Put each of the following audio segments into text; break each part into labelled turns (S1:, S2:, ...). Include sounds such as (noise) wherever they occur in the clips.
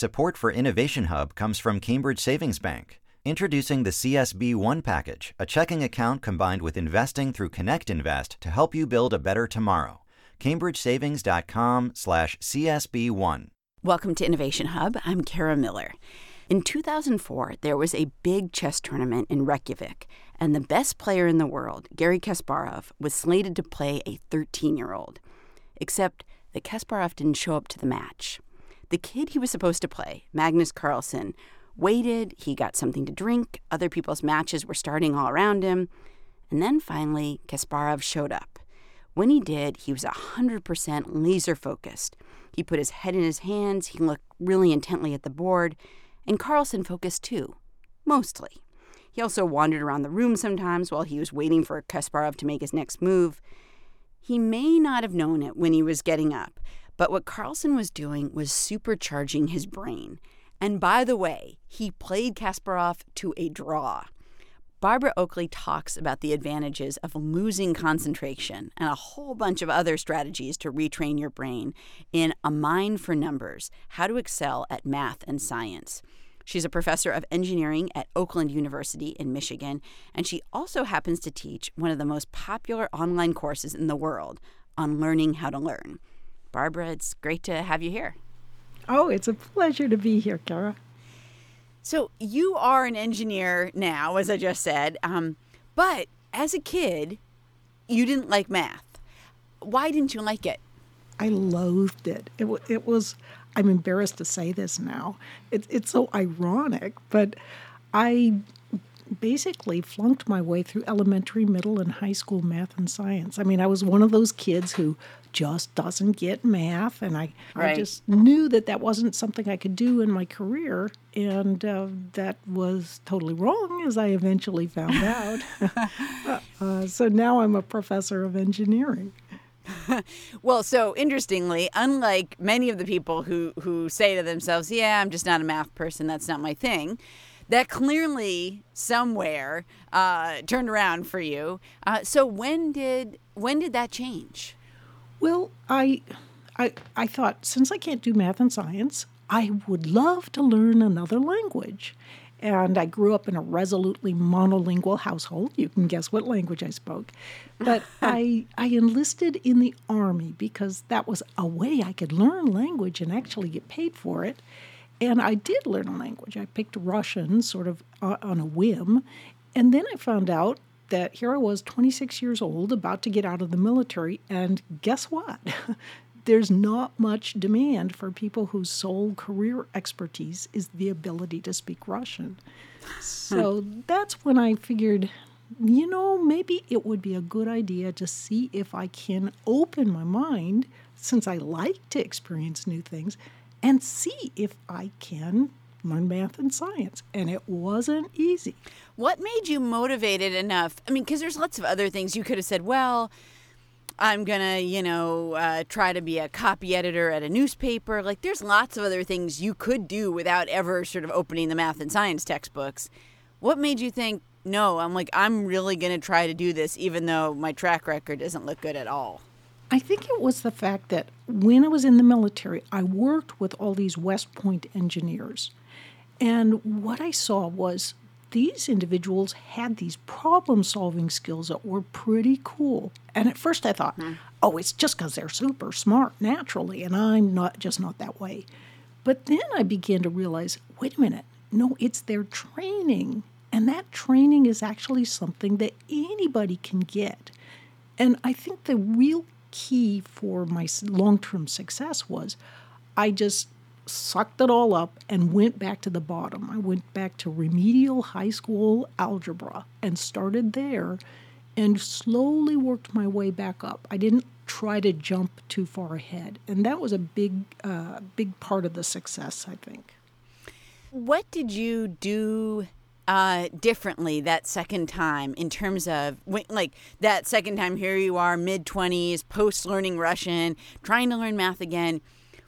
S1: Support for Innovation Hub comes from Cambridge Savings Bank. Introducing the CSB One package, a checking account combined with investing through Connect Invest to help you build a better tomorrow. CambridgeSavings.com/slash/CSB1.
S2: Welcome to Innovation Hub. I'm Kara Miller. In 2004, there was a big chess tournament in Reykjavik, and the best player in the world, Garry Kasparov, was slated to play a 13 year old. Except that Kasparov didn't show up to the match. The kid he was supposed to play, Magnus Carlsen, waited, he got something to drink, other people's matches were starting all around him, and then finally, Kasparov showed up. When he did, he was 100% laser focused. He put his head in his hands, he looked really intently at the board, and Carlsen focused too, mostly. He also wandered around the room sometimes while he was waiting for Kasparov to make his next move. He may not have known it when he was getting up, but what Carlsen was doing was supercharging his brain. And by the way, he played Kasparov to a draw. Barbara Oakley talks about the advantages of losing concentration and a whole bunch of other strategies to retrain your brain in A Mind for Numbers How to Excel at Math and Science. She's a professor of engineering at Oakland University in Michigan, and she also happens to teach one of the most popular online courses in the world on learning how to learn. Barbara, it's great to have you here.
S3: Oh, it's a pleasure to be here, Kara.
S2: So, you are an engineer now, as I just said, um, but as a kid, you didn't like math. Why didn't you like it?
S3: I loathed it. It, it was I'm embarrassed to say this now. It, it's so ironic, but I basically flunked my way through elementary, middle, and high school math and science. I mean, I was one of those kids who just doesn't get math, and I, right. I just knew that that wasn't something I could do in my career, and uh, that was totally wrong, as I eventually found out. (laughs) uh, so now I'm a professor of engineering. (laughs)
S2: well, so interestingly, unlike many of the people who who say to themselves, "Yeah, I'm just not a math person. That's not my thing," that clearly somewhere uh, turned around for you. Uh, so when did when did that change?
S3: Well, I, I I thought since I can't do math and science, I would love to learn another language. And I grew up in a resolutely monolingual household. You can guess what language I spoke. But (laughs) I, I enlisted in the Army because that was a way I could learn language and actually get paid for it. And I did learn a language. I picked Russian sort of uh, on a whim. And then I found out that here I was, 26 years old, about to get out of the military. And guess what? (laughs) there's not much demand for people whose sole career expertise is the ability to speak Russian. So hmm. that's when I figured, you know, maybe it would be a good idea to see if I can open my mind, since I like to experience new things, and see if I can learn math and science. And it wasn't easy.
S2: What made you motivated enough? I mean, because there's lots of other things you could have said, well, I'm gonna, you know, uh, try to be a copy editor at a newspaper. Like, there's lots of other things you could do without ever sort of opening the math and science textbooks. What made you think, no, I'm like, I'm really gonna try to do this, even though my track record doesn't look good at all?
S3: I think it was the fact that when I was in the military, I worked with all these West Point engineers. And what I saw was these individuals had these problem solving skills that were pretty cool. And at first I thought, mm. oh, it's just because they're super smart naturally, and I'm not just not that way. But then I began to realize wait a minute, no, it's their training. And that training is actually something that anybody can get. And I think the real key for my long term success was I just sucked it all up and went back to the bottom. I went back to remedial high school algebra and started there and slowly worked my way back up. I didn't try to jump too far ahead. And that was a big, uh, big part of the success, I think.
S2: What did you do uh, differently that second time in terms of like that second time here you are mid 20s post learning russian trying to learn math again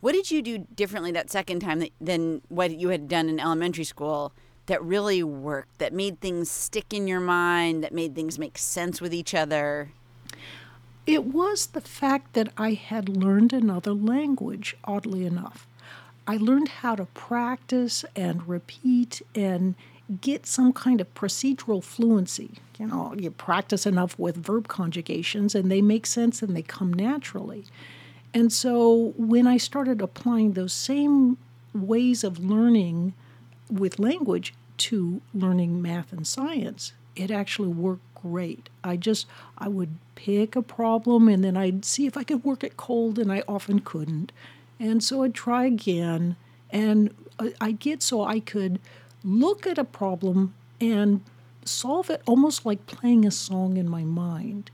S2: what did you do differently that second time that, than what you had done in elementary school that really worked, that made things stick in your mind, that made things make sense with each other?
S3: It was the fact that I had learned another language, oddly enough. I learned how to practice and repeat and get some kind of procedural fluency. You know, you practice enough with verb conjugations and they make sense and they come naturally. And so when I started applying those same ways of learning with language to learning math and science, it actually worked great. I just I would pick a problem and then I'd see if I could work it cold and I often couldn't. And so I'd try again and I'd get so I could look at a problem and solve it almost like playing a song in my mind.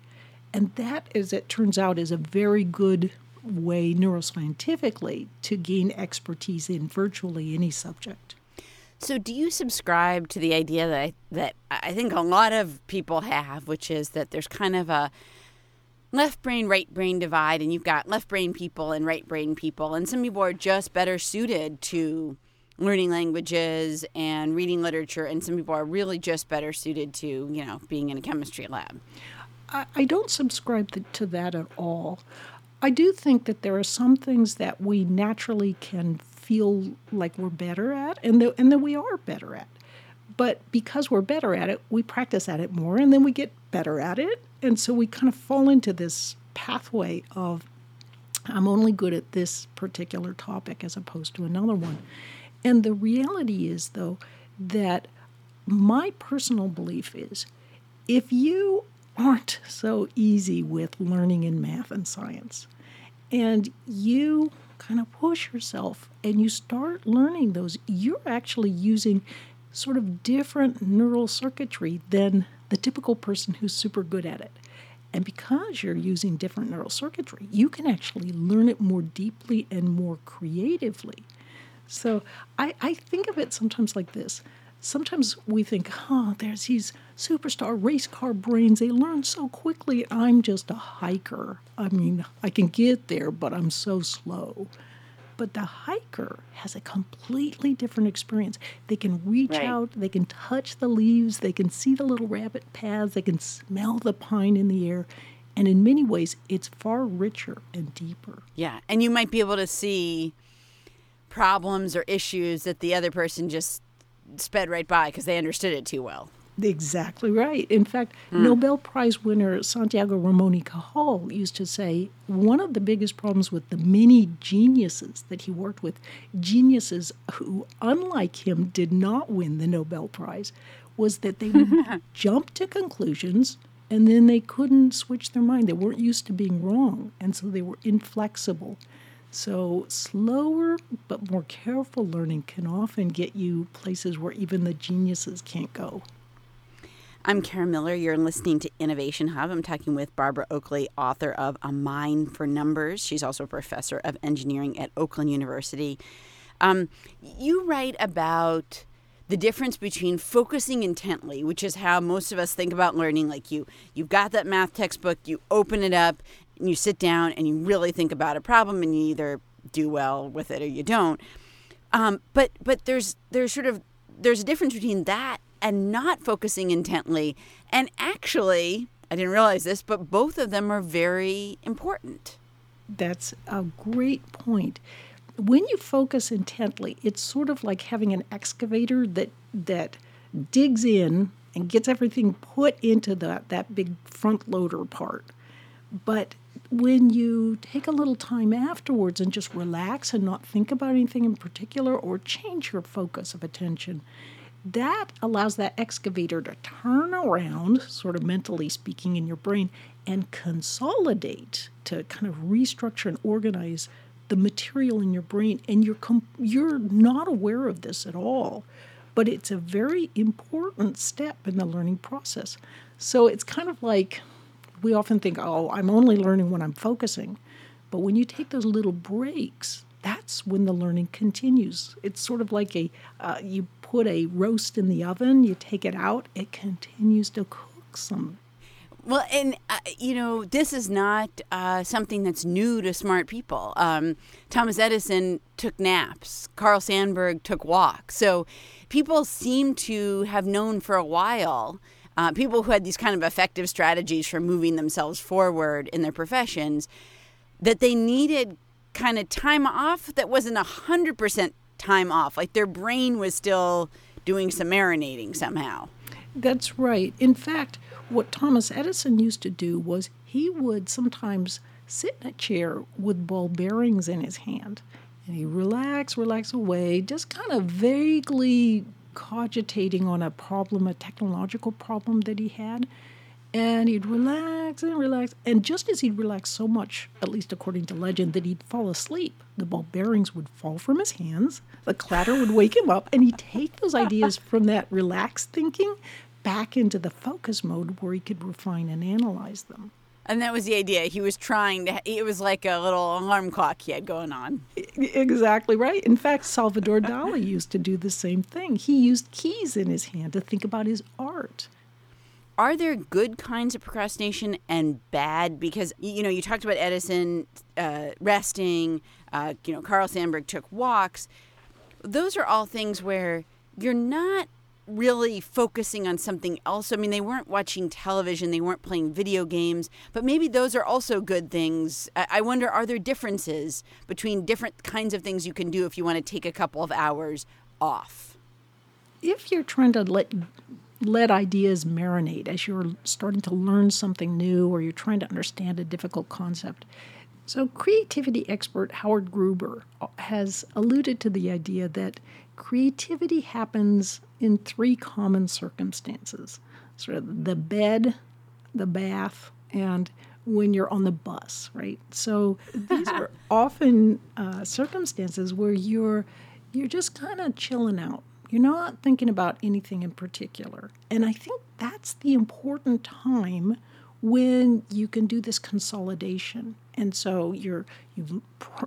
S3: And that, as it turns out, is a very good way neuroscientifically to gain expertise in virtually any subject.
S2: So, do you subscribe to the idea that I, that I think a lot of people have, which is that there's kind of a left brain, right brain divide, and you've got left brain people and right brain people, and some people are just better suited to learning languages and reading literature, and some people are really just better suited to, you know, being in a chemistry lab?
S3: I, I don't subscribe to, that at all. I do think that there are some things that we naturally can feel like we're better at and that, and that we are better at. But because we're better at it, we practice at it more and then we get better at it. And so we kind of fall into this pathway of I'm only good at this particular topic as opposed to another one. And the reality is, though, that my personal belief is if you aren't so easy with learning in math and science, and you kind of push yourself and you start learning those, you're actually using sort of different neural circuitry than the typical person who's super good at it. And because you're using different neural circuitry, you can actually learn it more deeply and more creatively. So I, I think of it sometimes like this. Sometimes we think, oh, there's these superstar race car brains. They learn so quickly. I'm just a hiker. I mean, I can get there, but I'm so slow. But the hiker has a completely different experience. They can reach right. out, they can touch the leaves, they can see the little rabbit paths, they can smell the pine in the air. And in many ways, it's far richer and deeper.
S2: Yeah. And you might be able to see problems or issues that the other person just sped right by because they understood it too well.
S3: Exactly right. In fact, mm. Nobel Prize winner Santiago Ramon y Cajal used to say one of the biggest problems with the many geniuses that he worked with, geniuses who, unlike him, did not win the Nobel Prize, was that they would (laughs) jump to conclusions and then they couldn't switch their mind. They weren't used to being wrong, and so they were inflexible. So, slower but more careful learning can often get you places where even the geniuses can't go.
S2: I'm Kara Miller. You're listening to Innovation Hub. I'm talking with Barbara Oakley, author of A Mind for Numbers. She's also a professor of engineering at Oakland University. Um, you write about the difference between focusing intently, which is how most of us think about learning. Like you, you've got that math textbook, you open it up, and you sit down and you really think about a problem and you either do well with it or you don't. Um, but but there's there's sort of there's a difference between that and not focusing intently. And actually, I didn't realize this, but both of them are very important.
S3: That's a great point. When you focus intently, it's sort of like having an excavator that that digs in and gets everything put into that that big front loader part. But when you take a little time afterwards and just relax and not think about anything in particular or change your focus of attention, that allows that excavator to turn around, sort of mentally speaking, in your brain and consolidate to kind of restructure and organize the material in your brain. And you're, com- you're not aware of this at all, but it's a very important step in the learning process. So it's kind of like we often think, oh, I'm only learning when I'm focusing. But when you take those little breaks, that's when the learning continues. It's sort of like a uh, you put a roast in the oven, you take it out, it continues to cook some.
S2: Well, and uh, you know, this is not uh, something that's new to smart people. Um, Thomas Edison took naps. Carl Sandburg took walks. So people seem to have known for a while uh, people who had these kind of effective strategies for moving themselves forward in their professions, that they needed kind of time off that wasn't 100% time off. Like their brain was still doing some marinating somehow.
S3: That's right. In fact, what Thomas Edison used to do was he would sometimes sit in a chair with ball bearings in his hand and he'd relax, relax away, just kind of vaguely cogitating on a problem, a technological problem that he had. And he'd relax and relax. And just as he'd relax so much, at least according to legend, that he'd fall asleep, the ball bearings would fall from his hands, the clatter would wake him up, and he'd take those ideas (laughs) from that relaxed thinking back into the focus mode where he could refine and analyze them.
S2: And that was the idea. He was trying to, it was like a little alarm clock he had going on.
S3: Exactly right. In fact, Salvador Dali (laughs) used to do the same thing. He used keys in his hand to think about his art.
S2: Are there good kinds of procrastination and bad? Because, you know, you talked about Edison uh, resting, uh, you know, Carl Sandburg took walks. Those are all things where you're not really focusing on something else. I mean, they weren't watching television, they weren't playing video games, but maybe those are also good things. I wonder are there differences between different kinds of things you can do if you want to take a couple of hours off?
S3: If you're trying to let let ideas marinate as you're starting to learn something new or you're trying to understand a difficult concept. So, creativity expert Howard Gruber uh, has alluded to the idea that creativity happens in three common circumstances sort of the bed, the bath, and when you're on the bus, right? So (laughs) these are often uh, circumstances where you're you're just kind of chilling out. You're not thinking about anything in particular, and I think that's the important time when you can do this consolidation. And so you're you've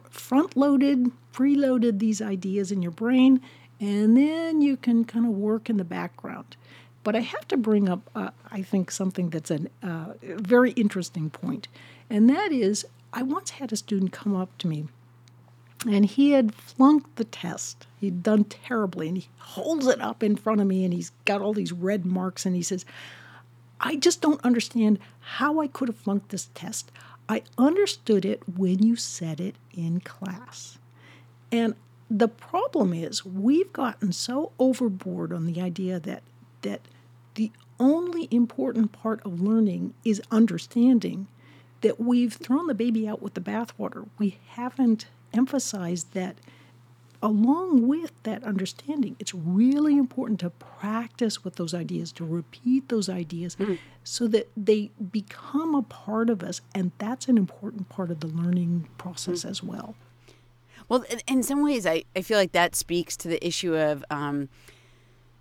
S3: front loaded, preloaded these ideas in your brain, and then you can kind of work in the background. But I have to bring up, uh, I think, something that's a uh, very interesting point, and that is I once had a student come up to me and he had flunked the test. He'd done terribly, and he holds it up in front of me, and he's got all these red marks, and he says, I just don't understand how I could have flunked this test. I understood it when you said it in class. And the problem is we've gotten so overboard on the idea that that the only important part of learning is understanding that we've thrown the baby out with the bathwater. We haven't emphasized that along with that understanding, it's really important to practice with those ideas, to repeat those ideas mm-hmm. so that they become a part of us. And that's an important part of the learning process mm-hmm. as well.
S2: Well, in some ways, I, I feel like that speaks to the issue of, um,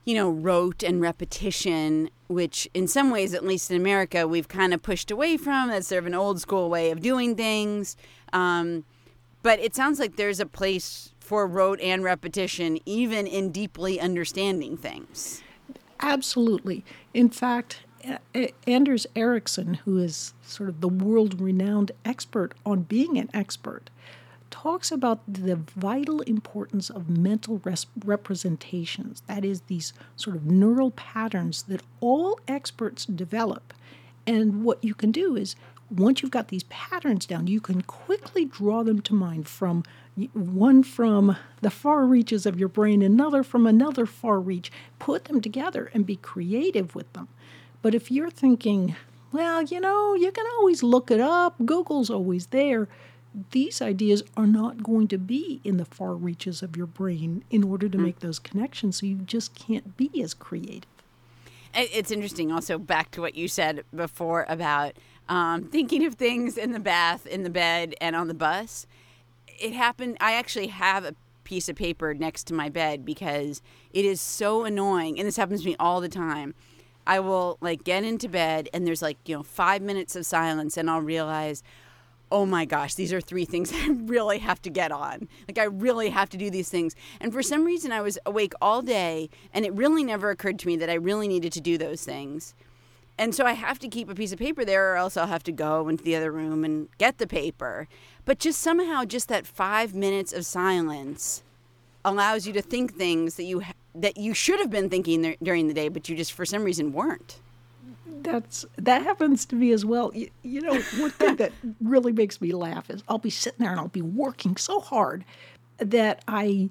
S2: you know, rote and repetition, which in some ways, at least in America, we've kind of pushed away from. That's sort of an old school way of doing things. Um, but it sounds like there's a place for rote and repetition, even in deeply understanding things.
S3: Absolutely. In fact, Anders Ericsson, who is sort of the world renowned expert on being an expert, talks about the vital importance of mental res- representations. That is, these sort of neural patterns that all experts develop. And what you can do is, once you've got these patterns down, you can quickly draw them to mind from one from the far reaches of your brain, another from another far reach. Put them together and be creative with them. But if you're thinking, well, you know, you can always look it up, Google's always there these ideas are not going to be in the far reaches of your brain in order to mm. make those connections. So you just can't be as creative.
S2: It's interesting, also, back to what you said before about um, thinking of things in the bath, in the bed, and on the bus. It happened, I actually have a piece of paper next to my bed because it is so annoying. And this happens to me all the time. I will like get into bed and there's like, you know, five minutes of silence and I'll realize, oh my gosh, these are three things (laughs) I really have to get on. Like, I really have to do these things. And for some reason, I was awake all day, and it really never occurred to me that I really needed to do those things. And so I have to keep a piece of paper there, or else I'll have to go into the other room and get the paper. But just somehow, just that five minutes of silence allows you to think things that you that you should have been thinking during the day, but you just for some reason weren't
S3: that's that happens to me as well. You, you know, one thing that (laughs) really makes me laugh is I'll be sitting there and I'll be working so hard that I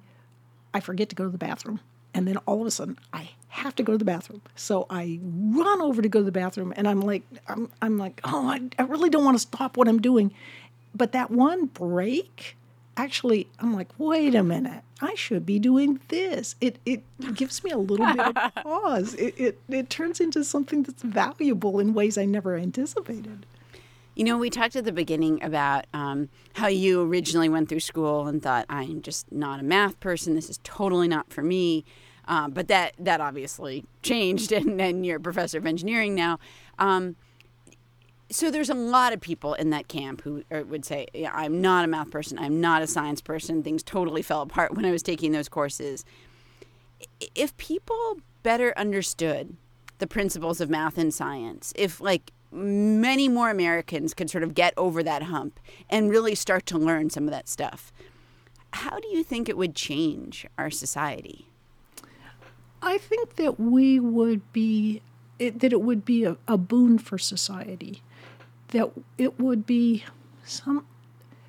S3: I forget to go to the bathroom, and then all of a sudden I have to go to the bathroom. So I run over to go to the bathroom, and I'm like I'm I'm like oh I, I really don't want to stop what I'm doing, but that one break actually I'm like wait a minute I should be doing this. It it gives me a little bit of (laughs) pause. It, it it turns into something that's valuable in ways I never anticipated.
S2: You know, we talked at the beginning about um, how you originally went through school and thought, I'm just not a math person. This is totally not for me. Um, but that that obviously changed, (laughs) and, and you're a professor of engineering now. Um, so there's a lot of people in that camp who would say, yeah, "I'm not a math person. I'm not a science person. Things totally fell apart when I was taking those courses." If people better understood the principles of math and science, if like many more Americans could sort of get over that hump and really start to learn some of that stuff, how do you think it would change our society?
S3: I think that we would be it, that it would be a, a boon for society that it would be some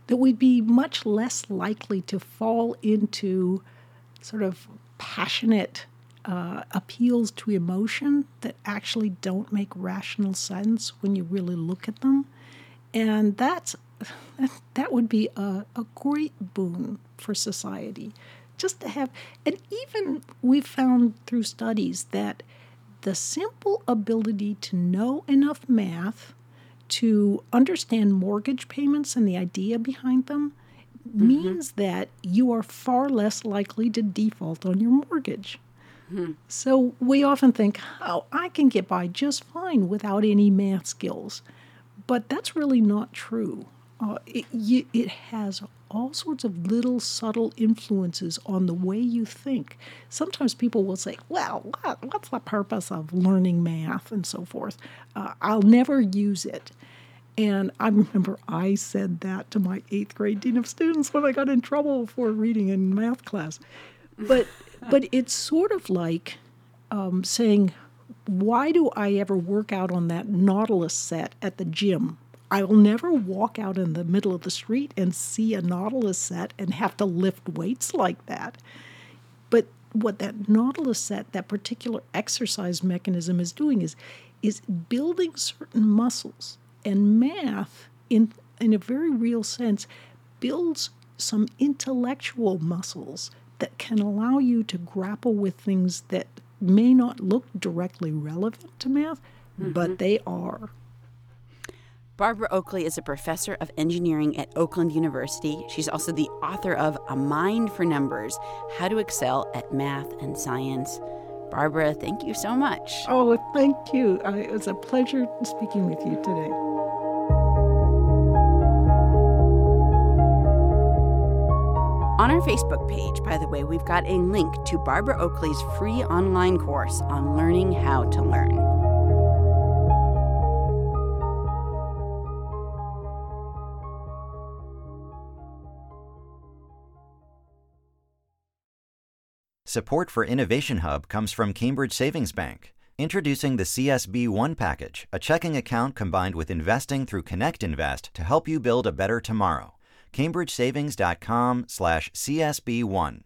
S3: that we'd be much less likely to fall into sort of passionate uh, appeals to emotion that actually don't make rational sense when you really look at them. And that's (laughs) that would be a, a great boon for society. Just to have, and even we found through studies that the simple ability to know enough math to understand mortgage payments and the idea behind them mm-hmm. means that you are far less likely to default on your mortgage. Mm-hmm. So we often think, oh, I can get by just fine without any math skills. But that's really not true. Uh, it, it has all sorts of little subtle influences on the way you think. Sometimes people will say, Well, what, what's the purpose of learning math and so forth? Uh, I'll never use it. And I remember I said that to my eighth grade dean of students when I got in trouble for reading in math class. But but it's sort of like um, saying, why do I ever work out on that Nautilus set at the gym? I will never walk out in the middle of the street and see a Nautilus set and have to lift weights like that. But what that Nautilus set, that particular exercise mechanism is doing is is building certain muscles. And math, in in a very real sense, builds some intellectual muscles that can allow you to grapple with things that may not look directly relevant to math, mm-hmm. but they are.
S2: Barbara Oakley is a professor of engineering at Oakland University. She's also the author of A Mind for Numbers How to Excel at Math and Science. Barbara, thank you so much.
S3: Oh, thank you. Uh, it was a pleasure speaking with you today.
S2: Facebook page, by the way, we've got a link to Barbara Oakley's free online course on learning how to learn.
S1: Support for Innovation Hub comes from Cambridge Savings Bank. Introducing the CSB One package, a checking account combined with investing through Connect Invest to help you build a better tomorrow. CambridgeSavings.com slash CSB1.